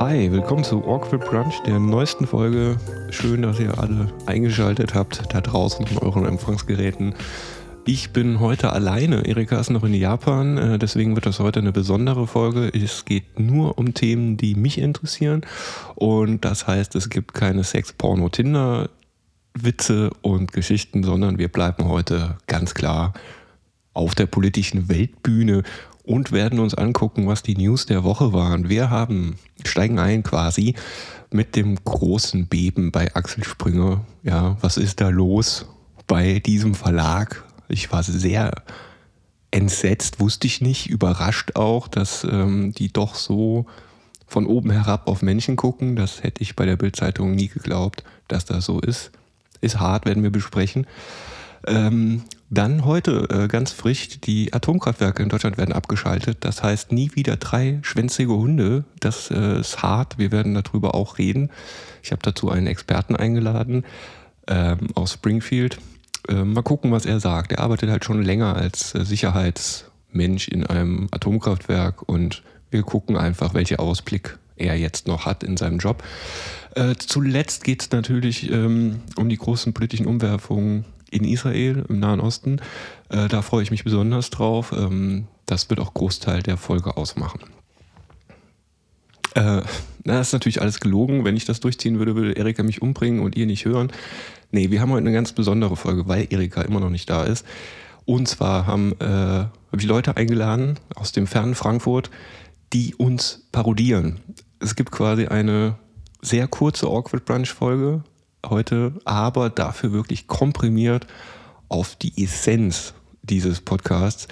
Hi, willkommen zu Awkward Brunch, der neuesten Folge. Schön, dass ihr alle eingeschaltet habt da draußen von euren Empfangsgeräten. Ich bin heute alleine. Erika ist noch in Japan, äh, deswegen wird das heute eine besondere Folge. Es geht nur um Themen, die mich interessieren. Und das heißt, es gibt keine Sex, Porno, Tinder, Witze und Geschichten, sondern wir bleiben heute ganz klar auf der politischen Weltbühne und werden uns angucken, was die News der Woche waren. Wir haben, steigen ein quasi mit dem großen Beben bei Axel Springer. Ja, was ist da los bei diesem Verlag? Ich war sehr entsetzt, wusste ich nicht, überrascht auch, dass ähm, die doch so von oben herab auf Menschen gucken. Das hätte ich bei der Bildzeitung nie geglaubt, dass das so ist. Ist hart, werden wir besprechen. Ähm, dann heute äh, ganz frisch, die Atomkraftwerke in Deutschland werden abgeschaltet. Das heißt nie wieder drei schwänzige Hunde. Das äh, ist hart. Wir werden darüber auch reden. Ich habe dazu einen Experten eingeladen ähm, aus Springfield. Äh, mal gucken, was er sagt. Er arbeitet halt schon länger als äh, Sicherheitsmensch in einem Atomkraftwerk und wir gucken einfach, welche Ausblick er jetzt noch hat in seinem Job. Äh, zuletzt geht es natürlich ähm, um die großen politischen Umwerfungen in Israel, im Nahen Osten. Äh, da freue ich mich besonders drauf. Ähm, das wird auch Großteil der Folge ausmachen. Äh, das ist natürlich alles gelogen. Wenn ich das durchziehen würde, würde Erika mich umbringen und ihr nicht hören. Nee, wir haben heute eine ganz besondere Folge, weil Erika immer noch nicht da ist. Und zwar haben, äh, habe ich Leute eingeladen aus dem fernen Frankfurt, die uns parodieren. Es gibt quasi eine sehr kurze Awkward Brunch Folge heute, aber dafür wirklich komprimiert auf die Essenz dieses Podcasts.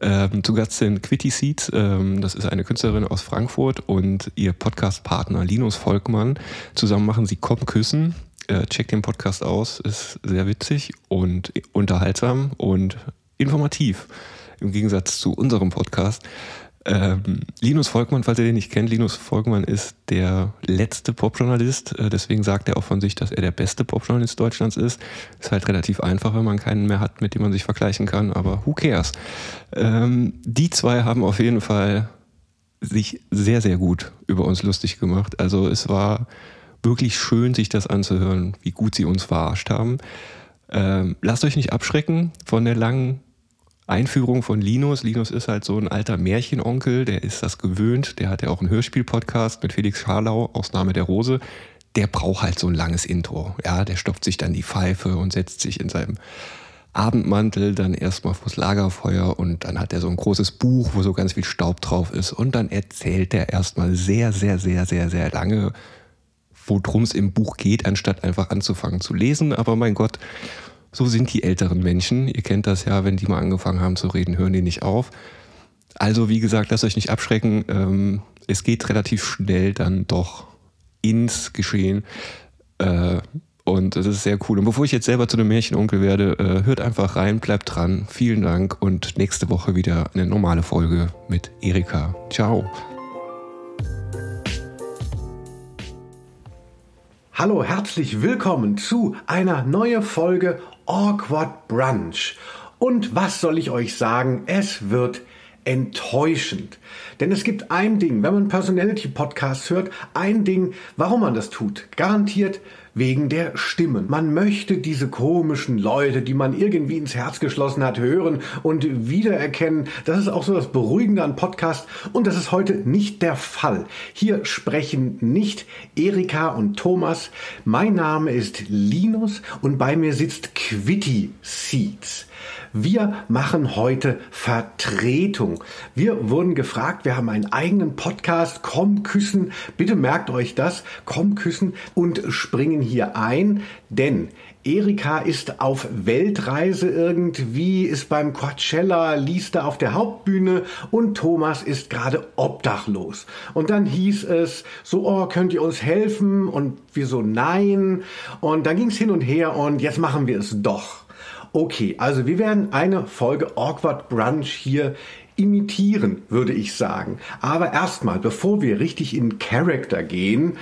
Ähm, zu Gast sind Quitty Seeds, ähm, das ist eine Künstlerin aus Frankfurt und ihr Podcastpartner Linus Volkmann. Zusammen machen sie Komm Küssen. Äh, checkt den Podcast aus, ist sehr witzig und unterhaltsam und informativ im Gegensatz zu unserem Podcast. Ähm, Linus Volkmann, falls ihr den nicht kennt, Linus Volkmann ist der letzte Popjournalist, äh, deswegen sagt er auch von sich, dass er der beste Popjournalist Deutschlands ist. Ist halt relativ einfach, wenn man keinen mehr hat, mit dem man sich vergleichen kann, aber who cares? Ähm, die zwei haben auf jeden Fall sich sehr, sehr gut über uns lustig gemacht. Also es war wirklich schön, sich das anzuhören, wie gut sie uns verarscht haben. Ähm, lasst euch nicht abschrecken von der langen Einführung von Linus. Linus ist halt so ein alter Märchenonkel, der ist das gewöhnt. Der hat ja auch einen Hörspiel-Podcast mit Felix Scharlau, Ausnahme der Rose. Der braucht halt so ein langes Intro. Ja, der stopft sich dann die Pfeife und setzt sich in seinem Abendmantel dann erstmal vors Lagerfeuer und dann hat er so ein großes Buch, wo so ganz viel Staub drauf ist und dann erzählt er erstmal sehr, sehr, sehr, sehr, sehr lange, worum es im Buch geht, anstatt einfach anzufangen zu lesen. Aber mein Gott, so sind die älteren Menschen. Ihr kennt das ja, wenn die mal angefangen haben zu reden, hören die nicht auf. Also wie gesagt, lasst euch nicht abschrecken. Ähm, es geht relativ schnell dann doch ins Geschehen. Äh, und es ist sehr cool. Und bevor ich jetzt selber zu einem Märchenonkel werde, äh, hört einfach rein, bleibt dran. Vielen Dank und nächste Woche wieder eine normale Folge mit Erika. Ciao. Hallo, herzlich willkommen zu einer neuen Folge Awkward Brunch. Und was soll ich euch sagen? Es wird enttäuschend. Denn es gibt ein Ding, wenn man Personality Podcasts hört, ein Ding, warum man das tut. Garantiert wegen der Stimmen. Man möchte diese komischen Leute, die man irgendwie ins Herz geschlossen hat, hören und wiedererkennen. Das ist auch so das Beruhigende an Podcast und das ist heute nicht der Fall. Hier sprechen nicht Erika und Thomas. Mein Name ist Linus und bei mir sitzt Quitty Seeds. Wir machen heute Vertretung. Wir wurden gefragt, wir haben einen eigenen Podcast, Komm küssen. Bitte merkt euch das, Komm küssen und springen hier ein, denn Erika ist auf Weltreise irgendwie, ist beim Coachella, liest da auf der Hauptbühne und Thomas ist gerade obdachlos. Und dann hieß es so, oh, könnt ihr uns helfen? Und wir so, nein. Und dann ging es hin und her und jetzt machen wir es doch. Okay, also wir werden eine Folge Awkward Brunch hier imitieren, würde ich sagen. Aber erstmal, bevor wir richtig in Character gehen,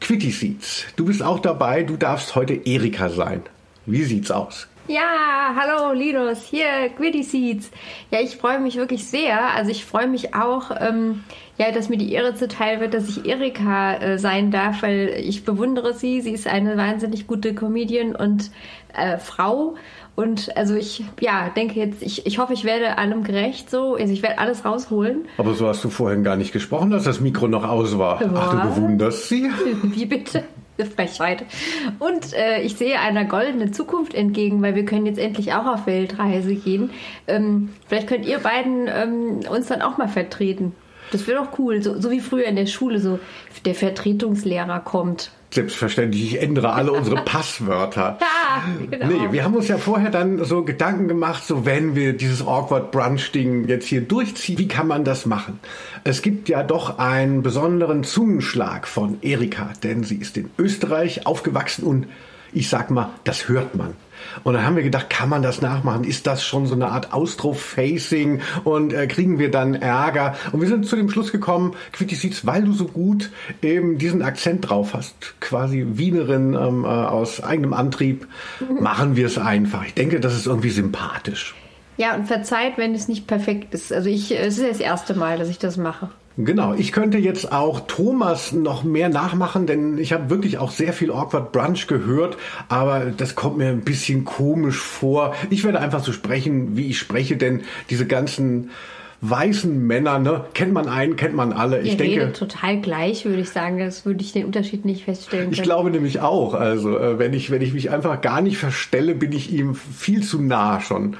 Quitty Seats, du bist auch dabei, du darfst heute Erika sein. Wie sieht's aus? Ja, hallo Linus, hier Quiddy Seeds. Ja, ich freue mich wirklich sehr. Also ich freue mich auch, ähm, ja, dass mir die Ehre zuteil wird, dass ich Erika äh, sein darf, weil ich bewundere sie. Sie ist eine wahnsinnig gute Comedian und äh, Frau. Und also ich, ja, denke jetzt, ich, ich hoffe, ich werde allem gerecht so. Also ich werde alles rausholen. Aber so hast du vorhin gar nicht gesprochen, dass das Mikro noch aus war. Was? Ach, du bewunderst sie? Wie bitte? Eine Frechheit. Und äh, ich sehe einer goldenen Zukunft entgegen, weil wir können jetzt endlich auch auf Weltreise gehen. Ähm, vielleicht könnt ihr beiden ähm, uns dann auch mal vertreten. Das wäre doch cool, so, so wie früher in der Schule, so der Vertretungslehrer kommt. Selbstverständlich, ich ändere alle unsere Passwörter. Ja, genau. Nee, wir haben uns ja vorher dann so Gedanken gemacht, so wenn wir dieses Awkward Brunch-Ding jetzt hier durchziehen, wie kann man das machen? Es gibt ja doch einen besonderen Zungenschlag von Erika, denn sie ist in Österreich aufgewachsen und ich sag mal, das hört man. Und dann haben wir gedacht, kann man das nachmachen? Ist das schon so eine Art Austro-Facing? Und äh, kriegen wir dann Ärger? Und wir sind zu dem Schluss gekommen, Quitty Seeds, weil du so gut eben diesen Akzent drauf hast, quasi Wienerin ähm, äh, aus eigenem Antrieb, machen wir es einfach. Ich denke, das ist irgendwie sympathisch. Ja, und verzeiht, wenn es nicht perfekt ist. Also ich, es ist das erste Mal, dass ich das mache. Genau, ich könnte jetzt auch Thomas noch mehr nachmachen, denn ich habe wirklich auch sehr viel Awkward Brunch gehört, aber das kommt mir ein bisschen komisch vor. Ich werde einfach so sprechen, wie ich spreche, denn diese ganzen weißen Männer, ne, kennt man einen, kennt man alle. Ihr Ich denke, redet total gleich, würde ich sagen. Das würde ich den Unterschied nicht feststellen ich können. glaube nämlich auch, also äh, wenn ich wenn ich mich einfach gar nicht verstelle, bin ich ihm viel zu nah schon.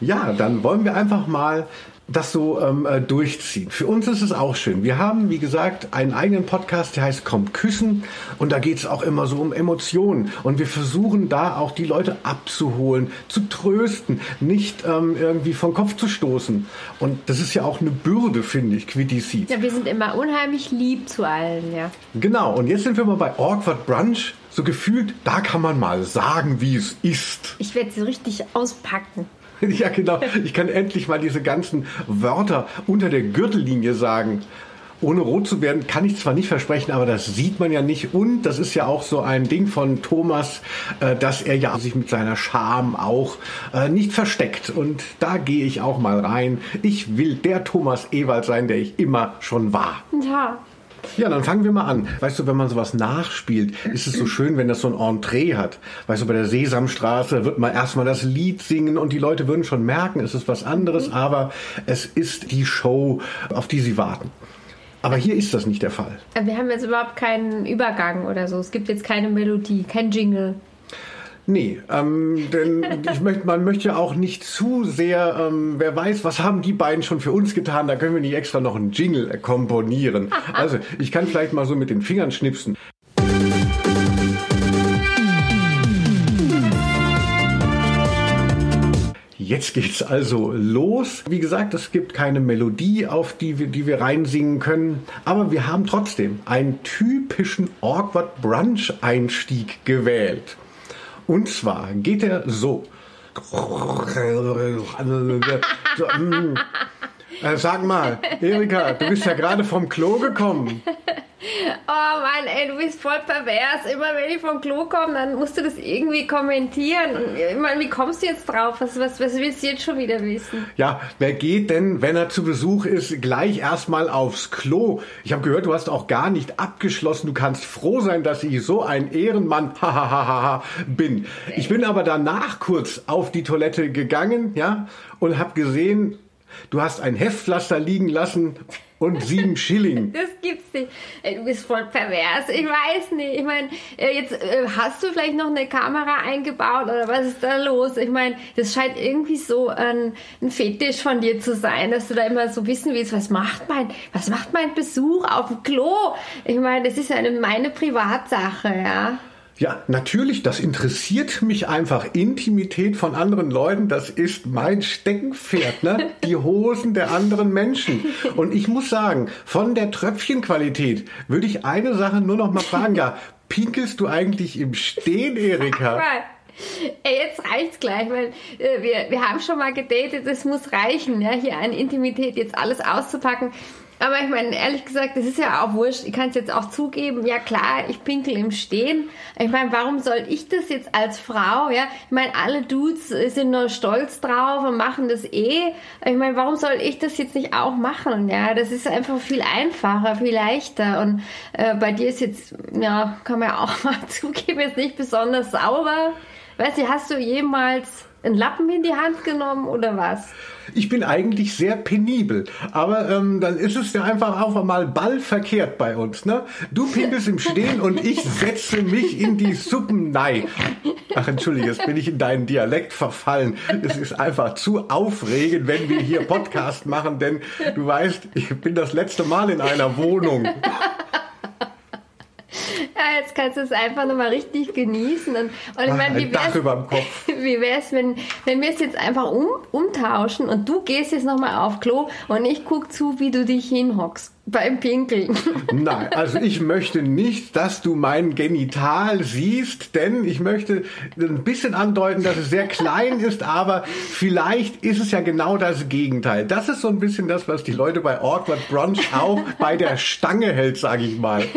Ja, dann wollen wir einfach mal das so ähm, äh, durchziehen. Für uns ist es auch schön. Wir haben, wie gesagt, einen eigenen Podcast, der heißt Kommt Küssen. Und da geht es auch immer so um Emotionen. Und wir versuchen da auch die Leute abzuholen, zu trösten, nicht ähm, irgendwie vom Kopf zu stoßen. Und das ist ja auch eine Bürde, finde ich, Seeds. Ja, wir sind immer unheimlich lieb zu allen, ja. Genau, und jetzt sind wir mal bei Awkward Brunch. So gefühlt, da kann man mal sagen, wie es ist. Ich werde sie richtig auspacken. Ja, genau. Ich kann endlich mal diese ganzen Wörter unter der Gürtellinie sagen. Ohne rot zu werden, kann ich zwar nicht versprechen, aber das sieht man ja nicht. Und das ist ja auch so ein Ding von Thomas, äh, dass er ja sich mit seiner Scham auch äh, nicht versteckt. Und da gehe ich auch mal rein. Ich will der Thomas Ewald sein, der ich immer schon war. Ja. Ja, dann fangen wir mal an. Weißt du, wenn man sowas nachspielt, ist es so schön, wenn das so ein Entree hat. Weißt du, bei der Sesamstraße wird man erstmal das Lied singen und die Leute würden schon merken, es ist was anderes, aber es ist die Show, auf die sie warten. Aber hier ist das nicht der Fall. Wir haben jetzt überhaupt keinen Übergang oder so. Es gibt jetzt keine Melodie, kein Jingle. Nee, ähm, denn ich möchte, man möchte ja auch nicht zu sehr, ähm, wer weiß, was haben die beiden schon für uns getan, da können wir nicht extra noch einen Jingle komponieren. Also, ich kann vielleicht mal so mit den Fingern schnipsen. Jetzt geht's also los. Wie gesagt, es gibt keine Melodie, auf die wir, die wir reinsingen können, aber wir haben trotzdem einen typischen Awkward Brunch Einstieg gewählt. Und zwar geht er so. so. Äh, sag mal, Erika, du bist ja gerade vom Klo gekommen. Oh Mann, ey, du bist voll pervers. Immer wenn ich vom Klo komme, dann musst du das irgendwie kommentieren. Ich meine, wie kommst du jetzt drauf? Was, was, was willst du jetzt schon wieder wissen? Ja, wer geht denn, wenn er zu Besuch ist, gleich erstmal aufs Klo? Ich habe gehört, du hast auch gar nicht abgeschlossen. Du kannst froh sein, dass ich so ein Ehrenmann hahaha bin. Ich bin aber danach kurz auf die Toilette gegangen, ja, und habe gesehen, du hast ein Heftpflaster liegen lassen und sieben Schilling. Das gibt's nicht. Du bist voll pervers. Ich weiß nicht. Ich meine, äh, jetzt äh, hast du vielleicht noch eine Kamera eingebaut oder was ist da los? Ich meine, das scheint irgendwie so ein, ein Fetisch von dir zu sein, dass du da immer so wissen willst, was macht mein, was macht mein Besuch auf dem Klo? Ich meine, das ist eine, meine Privatsache, ja. Ja, natürlich, das interessiert mich einfach. Intimität von anderen Leuten, das ist mein Steckenpferd, ne? Die Hosen der anderen Menschen. Und ich muss sagen, von der Tröpfchenqualität würde ich eine Sache nur noch mal fragen, ja, pinkelst du eigentlich im Stehen, Erika? Ey, jetzt reicht's gleich, weil äh, wir, wir haben schon mal gedatet, es muss reichen, ja, hier an Intimität jetzt alles auszupacken. Aber ich meine, ehrlich gesagt, das ist ja auch wurscht. Ich kann es jetzt auch zugeben. Ja klar, ich pinkel im Stehen. Ich meine, warum soll ich das jetzt als Frau? Ja, ich meine, alle Dudes sind nur stolz drauf und machen das eh. Ich meine, warum soll ich das jetzt nicht auch machen? Ja, das ist einfach viel einfacher, viel leichter. Und äh, bei dir ist jetzt, ja, kann man ja auch mal zugeben, jetzt nicht besonders sauber. Weißt du, hast du jemals einen Lappen in die Hand genommen oder was? Ich bin eigentlich sehr penibel, aber ähm, dann ist es ja einfach auch mal ballverkehrt bei uns. Ne? Du pinkelst im Stehen und ich setze mich in die Suppennei. Ach, entschuldige, jetzt bin ich in deinen Dialekt verfallen. Es ist einfach zu aufregend, wenn wir hier Podcast machen, denn du weißt, ich bin das letzte Mal in einer Wohnung. Ja, jetzt kannst du es einfach nochmal richtig genießen. Und, und ich meine, wie wäre es, wenn, wenn wir es jetzt einfach um, umtauschen und du gehst jetzt nochmal auf Klo und ich gucke zu, wie du dich hinhockst beim Pinkeln. Nein, also ich möchte nicht, dass du mein Genital siehst, denn ich möchte ein bisschen andeuten, dass es sehr klein ist, aber vielleicht ist es ja genau das Gegenteil. Das ist so ein bisschen das, was die Leute bei Awkward Brunch auch bei der Stange hält, sage ich mal.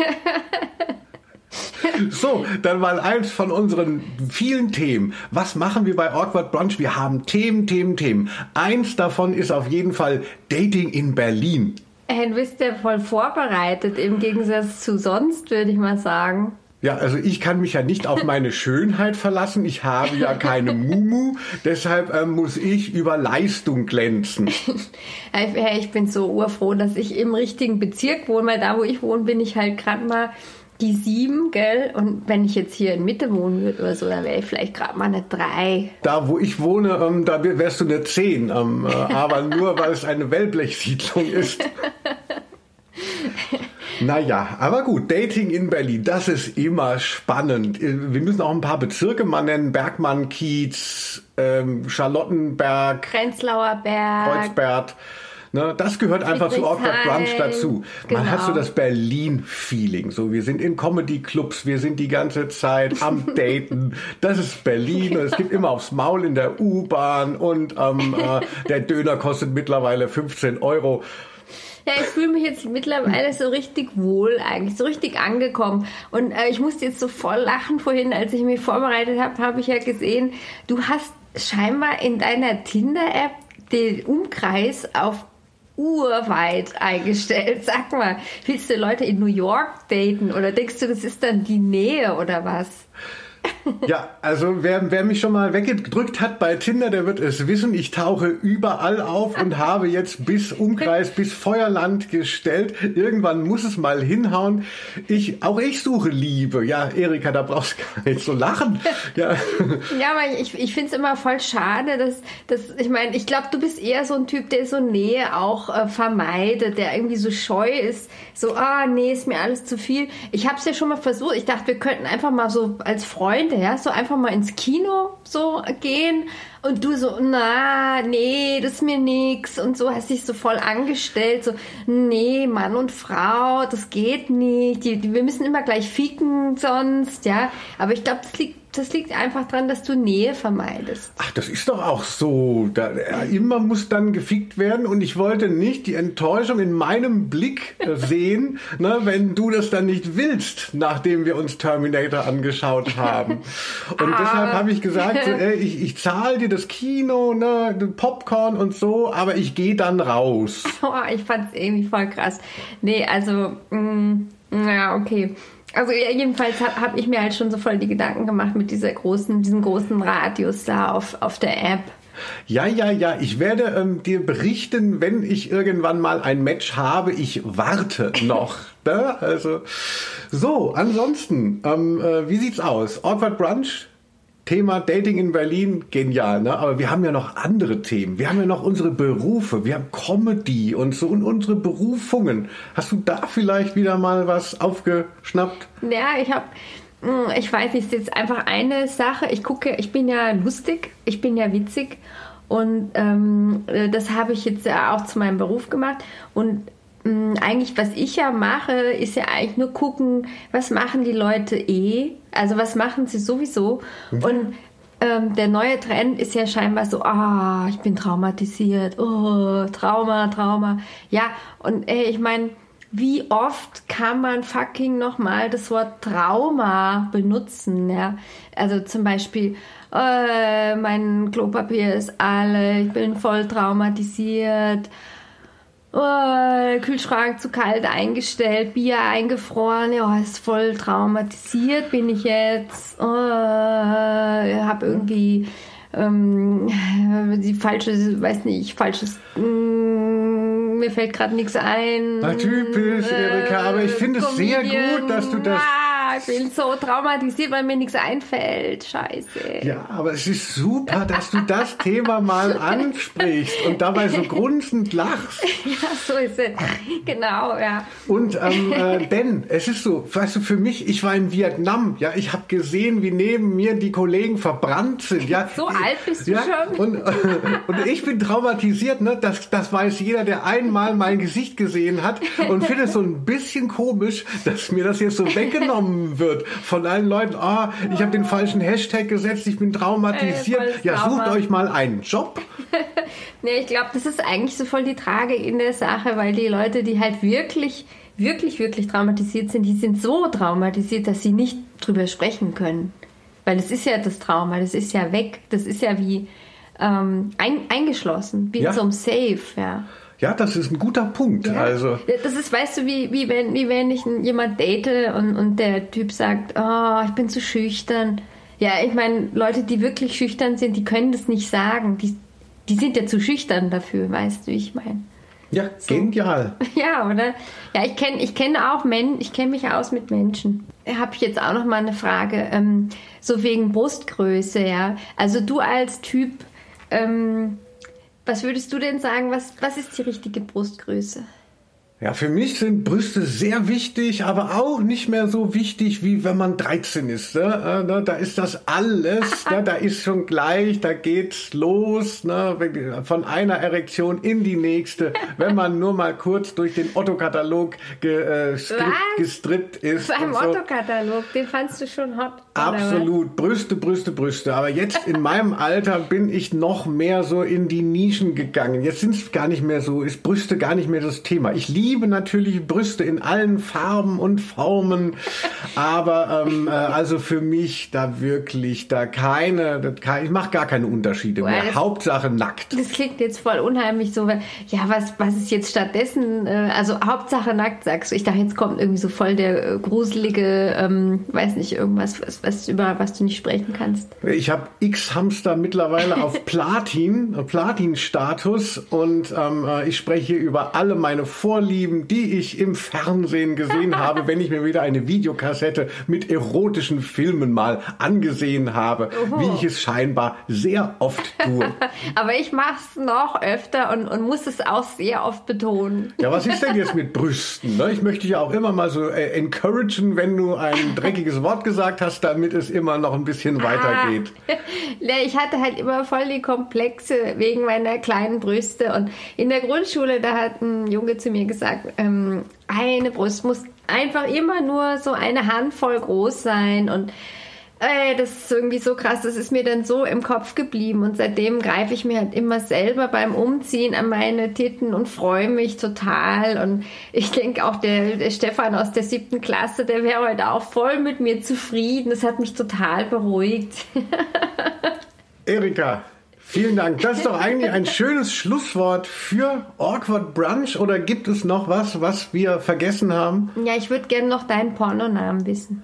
So, dann mal eins von unseren vielen Themen. Was machen wir bei Awkward Brunch? Wir haben Themen, Themen, Themen. Eins davon ist auf jeden Fall Dating in Berlin. Hey, du bist ja voll vorbereitet im Gegensatz zu sonst, würde ich mal sagen. Ja, also ich kann mich ja nicht auf meine Schönheit verlassen. Ich habe ja keine Mumu. Deshalb äh, muss ich über Leistung glänzen. ich bin so urfroh, dass ich im richtigen Bezirk wohne, weil da, wo ich wohne, bin ich halt gerade mal die sieben, gell? Und wenn ich jetzt hier in Mitte wohnen würde oder so, dann wäre ich vielleicht gerade mal eine drei. Da, wo ich wohne, ähm, da wärst du eine zehn. Ähm, äh, aber nur, weil es eine Wellblechsiedlung ist. Naja, aber gut, Dating in Berlin, das ist immer spannend. Wir müssen auch ein paar Bezirke mal nennen. Bergmann, Kiez, ähm, Charlottenberg, Prenzlauer Berg, Kreuzberg. Ne, das gehört einfach zu Awkward Brunch dazu. Man genau. hat so genau. das Berlin-Feeling. So, wir sind in Comedy-Clubs, wir sind die ganze Zeit am Daten. Das ist Berlin. Und es gibt immer aufs Maul in der U-Bahn und ähm, äh, der Döner kostet mittlerweile 15 Euro. Ja, ich fühle mich jetzt mittlerweile so richtig wohl eigentlich, so richtig angekommen. Und äh, ich musste jetzt so voll lachen vorhin, als ich mich vorbereitet habe, habe ich ja gesehen, du hast scheinbar in deiner Tinder-App den Umkreis auf urweit eingestellt. Sag mal, willst du Leute in New York daten oder denkst du, das ist dann die Nähe oder was? Ja, also wer, wer mich schon mal weggedrückt hat bei Tinder, der wird es wissen. Ich tauche überall auf und habe jetzt bis Umkreis, bis Feuerland gestellt. Irgendwann muss es mal hinhauen. Ich, auch ich suche Liebe. Ja, Erika, da brauchst du gar nicht so lachen. Ja, ja aber ich, ich finde es immer voll schade, dass, dass ich meine, ich glaube, du bist eher so ein Typ, der so Nähe auch äh, vermeidet, der irgendwie so scheu ist. So, ah, nee, ist mir alles zu viel. Ich habe es ja schon mal versucht. Ich dachte, wir könnten einfach mal so als Freunde ja, so einfach mal ins Kino so gehen und du so, na, nee, das ist mir nix und so hast dich so voll angestellt, so, nee, Mann und Frau, das geht nicht, die, die, wir müssen immer gleich ficken sonst, ja, aber ich glaube, das liegt das liegt einfach daran, dass du Nähe vermeidest. Ach, das ist doch auch so. Da, immer muss dann gefickt werden und ich wollte nicht die Enttäuschung in meinem Blick sehen, ne, wenn du das dann nicht willst, nachdem wir uns Terminator angeschaut haben. Und ah. deshalb habe ich gesagt, so, ey, ich, ich zahle dir das Kino, ne, Popcorn und so, aber ich gehe dann raus. Oh, ich fand es irgendwie voll krass. Nee, also, mh, mm, ja, okay. Also jedenfalls habe hab ich mir halt schon so voll die Gedanken gemacht mit dieser großen, diesem großen Radius da auf, auf der App. Ja, ja, ja. Ich werde ähm, dir berichten, wenn ich irgendwann mal ein Match habe. Ich warte noch. ne? Also so. Ansonsten, ähm, äh, wie sieht's aus? Awkward Brunch Thema Dating in Berlin, genial, ne? Aber wir haben ja noch andere Themen. Wir haben ja noch unsere Berufe. Wir haben Comedy und so und unsere Berufungen. Hast du da vielleicht wieder mal was aufgeschnappt? Ja, ich habe hm, ich weiß nicht, ist jetzt einfach eine Sache. Ich gucke, ich bin ja lustig, ich bin ja witzig und ähm, das habe ich jetzt auch zu meinem Beruf gemacht. Und eigentlich, was ich ja mache, ist ja eigentlich nur gucken, was machen die Leute eh, also was machen sie sowieso. Mhm. Und ähm, der neue Trend ist ja scheinbar so, ah, ich bin traumatisiert, oh, Trauma, Trauma. Ja, und ey, ich meine, wie oft kann man fucking nochmal das Wort Trauma benutzen, ja? Also zum Beispiel, äh, mein Klopapier ist alle, ich bin voll traumatisiert, oh, Kühlschrank zu kalt eingestellt, Bier eingefroren, ja, ist voll traumatisiert bin ich jetzt, oh, habe irgendwie ähm, die falsche, weiß nicht, falsches, mm, mir fällt gerade nichts ein. Na, typisch, Erika, aber ich finde es sehr gut, dass du das... Ich bin so traumatisiert, weil mir nichts einfällt. Scheiße. Ja, aber es ist super, dass du das Thema mal ansprichst und dabei so grunzend lachst. Ja, so ist es. Genau, ja. Und ähm, äh, denn es ist so, weißt du, für mich, ich war in Vietnam, ja, ich habe gesehen, wie neben mir die Kollegen verbrannt sind. Ja, so alt bist du ja, schon. Und, äh, und ich bin traumatisiert, ne? Das, das weiß jeder, der einmal mein Gesicht gesehen hat und finde es so ein bisschen komisch, dass mir das jetzt so weggenommen wird von allen Leuten, ah, oh, ich habe den falschen Hashtag gesetzt, ich bin traumatisiert. Ey, ja, sucht euch mal einen Job. nee, ich glaube, das ist eigentlich so voll die Tragik in der Sache, weil die Leute, die halt wirklich, wirklich, wirklich traumatisiert sind, die sind so traumatisiert, dass sie nicht drüber sprechen können. Weil das ist ja das Trauma, das ist ja weg, das ist ja wie ähm, ein, eingeschlossen, wie ja. in so einem Safe, ja. Ja, das ist ein guter Punkt. Ja. Also. Das ist, weißt du, wie, wie, wenn, wie wenn ich jemand date und, und der Typ sagt, oh, ich bin zu schüchtern. Ja, ich meine, Leute, die wirklich schüchtern sind, die können das nicht sagen. Die, die sind ja zu schüchtern dafür, weißt du, wie ich meine. Ja, so. genial. Ja, oder? Ja, ich kenne ich kenn auch Men ich kenne mich aus mit Menschen. Habe ich jetzt auch noch mal eine Frage, ähm, so wegen Brustgröße, ja. Also du als Typ, ähm, was würdest du denn sagen, was, was ist die richtige Brustgröße? Ja, für mich sind Brüste sehr wichtig, aber auch nicht mehr so wichtig, wie wenn man 13 ist. Ne? Äh, da ist das alles, ne? da ist schon gleich, da geht's los, ne? von einer Erektion in die nächste, wenn man nur mal kurz durch den Otto-Katalog ge, äh, gestrippt ist. Beim so. Otto-Katalog, den fandst du schon hot. Absolut, Brüste, Brüste, Brüste. Aber jetzt in meinem Alter bin ich noch mehr so in die Nischen gegangen. Jetzt sind es gar nicht mehr so, ist Brüste gar nicht mehr das Thema. Ich liebe liebe natürlich Brüste in allen Farben und Formen, aber ähm, äh, also für mich da wirklich da keine, ich mache gar keine Unterschiede Boah, mehr. Das, Hauptsache nackt. Das klingt jetzt voll unheimlich so, ja, was, was ist jetzt stattdessen? Äh, also Hauptsache nackt, sagst du. Ich dachte, jetzt kommt irgendwie so voll der äh, gruselige, ähm, weiß nicht, irgendwas, was, was über was du nicht sprechen kannst. Ich habe X-Hamster mittlerweile auf Platin, Platin-Status und ähm, äh, ich spreche über alle meine Vorlieben Lieben, die ich im Fernsehen gesehen habe, wenn ich mir wieder eine Videokassette mit erotischen Filmen mal angesehen habe, Oho. wie ich es scheinbar sehr oft tue. Aber ich mache es noch öfter und, und muss es auch sehr oft betonen. Ja, was ist denn jetzt mit Brüsten? Ne? Ich möchte dich ja auch immer mal so äh, encouragen, wenn du ein dreckiges Wort gesagt hast, damit es immer noch ein bisschen weitergeht. Ah. Ich hatte halt immer voll die Komplexe wegen meiner kleinen Brüste und in der Grundschule, da hat ein Junge zu mir gesagt, gesagt, ähm, eine Brust muss einfach immer nur so eine Handvoll groß sein und äh, das ist irgendwie so krass, das ist mir dann so im Kopf geblieben und seitdem greife ich mir halt immer selber beim Umziehen an meine Titten und freue mich total und ich denke auch der, der Stefan aus der siebten Klasse, der wäre heute auch voll mit mir zufrieden, das hat mich total beruhigt. Erika, Vielen Dank. Das ist doch eigentlich ein schönes Schlusswort für Awkward Brunch. Oder gibt es noch was, was wir vergessen haben? Ja, ich würde gerne noch deinen Pornonamen wissen.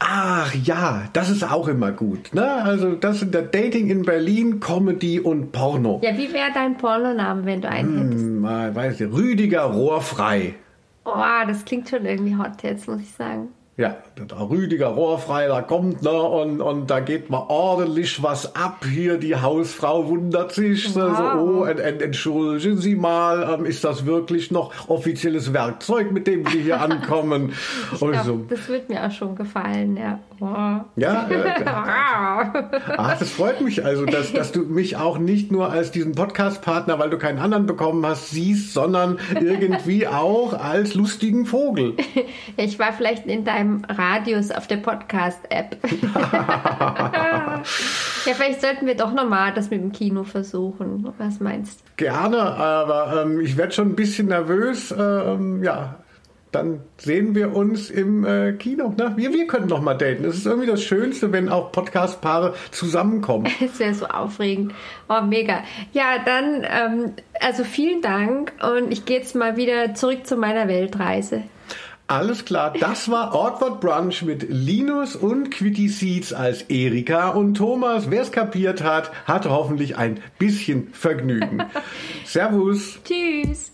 Ach ja, das ist auch immer gut. Ne? Also das sind der Dating in Berlin, Comedy und Porno. Ja, wie wäre dein Pornoname, wenn du einen hm, hättest? Mal, weiß ich, Rüdiger Rohrfrei. Oh, das klingt schon irgendwie hot jetzt, muss ich sagen. Ja, der Rüdiger Rohrfrei, da kommt, ne, und, und da geht mal ordentlich was ab hier. Die Hausfrau wundert sich, wow. so, oh, ent, ent, entschuldigen Sie mal, ähm, ist das wirklich noch offizielles Werkzeug, mit dem Sie hier ankommen? ich glaub, so, das wird mir auch schon gefallen, ja. Ja, äh, ach, das freut mich also, dass, dass du mich auch nicht nur als diesen Podcast-Partner, weil du keinen anderen bekommen hast, siehst, sondern irgendwie auch als lustigen Vogel. Ich war vielleicht in deinem Radius auf der Podcast-App. ja, vielleicht sollten wir doch nochmal das mit dem Kino versuchen. Was meinst du? Gerne, aber ähm, ich werde schon ein bisschen nervös. Ähm, ja, dann sehen wir uns im äh, Kino. Ne? Wir, wir können noch mal daten. Es ist irgendwie das Schönste, wenn auch Podcast-Paare zusammenkommen. Es wäre so aufregend. Oh, mega. Ja, dann, ähm, also vielen Dank und ich gehe jetzt mal wieder zurück zu meiner Weltreise. Alles klar, das war Awkward Brunch mit Linus und Quitty Seeds als Erika und Thomas. Wer es kapiert hat, hatte hoffentlich ein bisschen Vergnügen. Servus. Tschüss.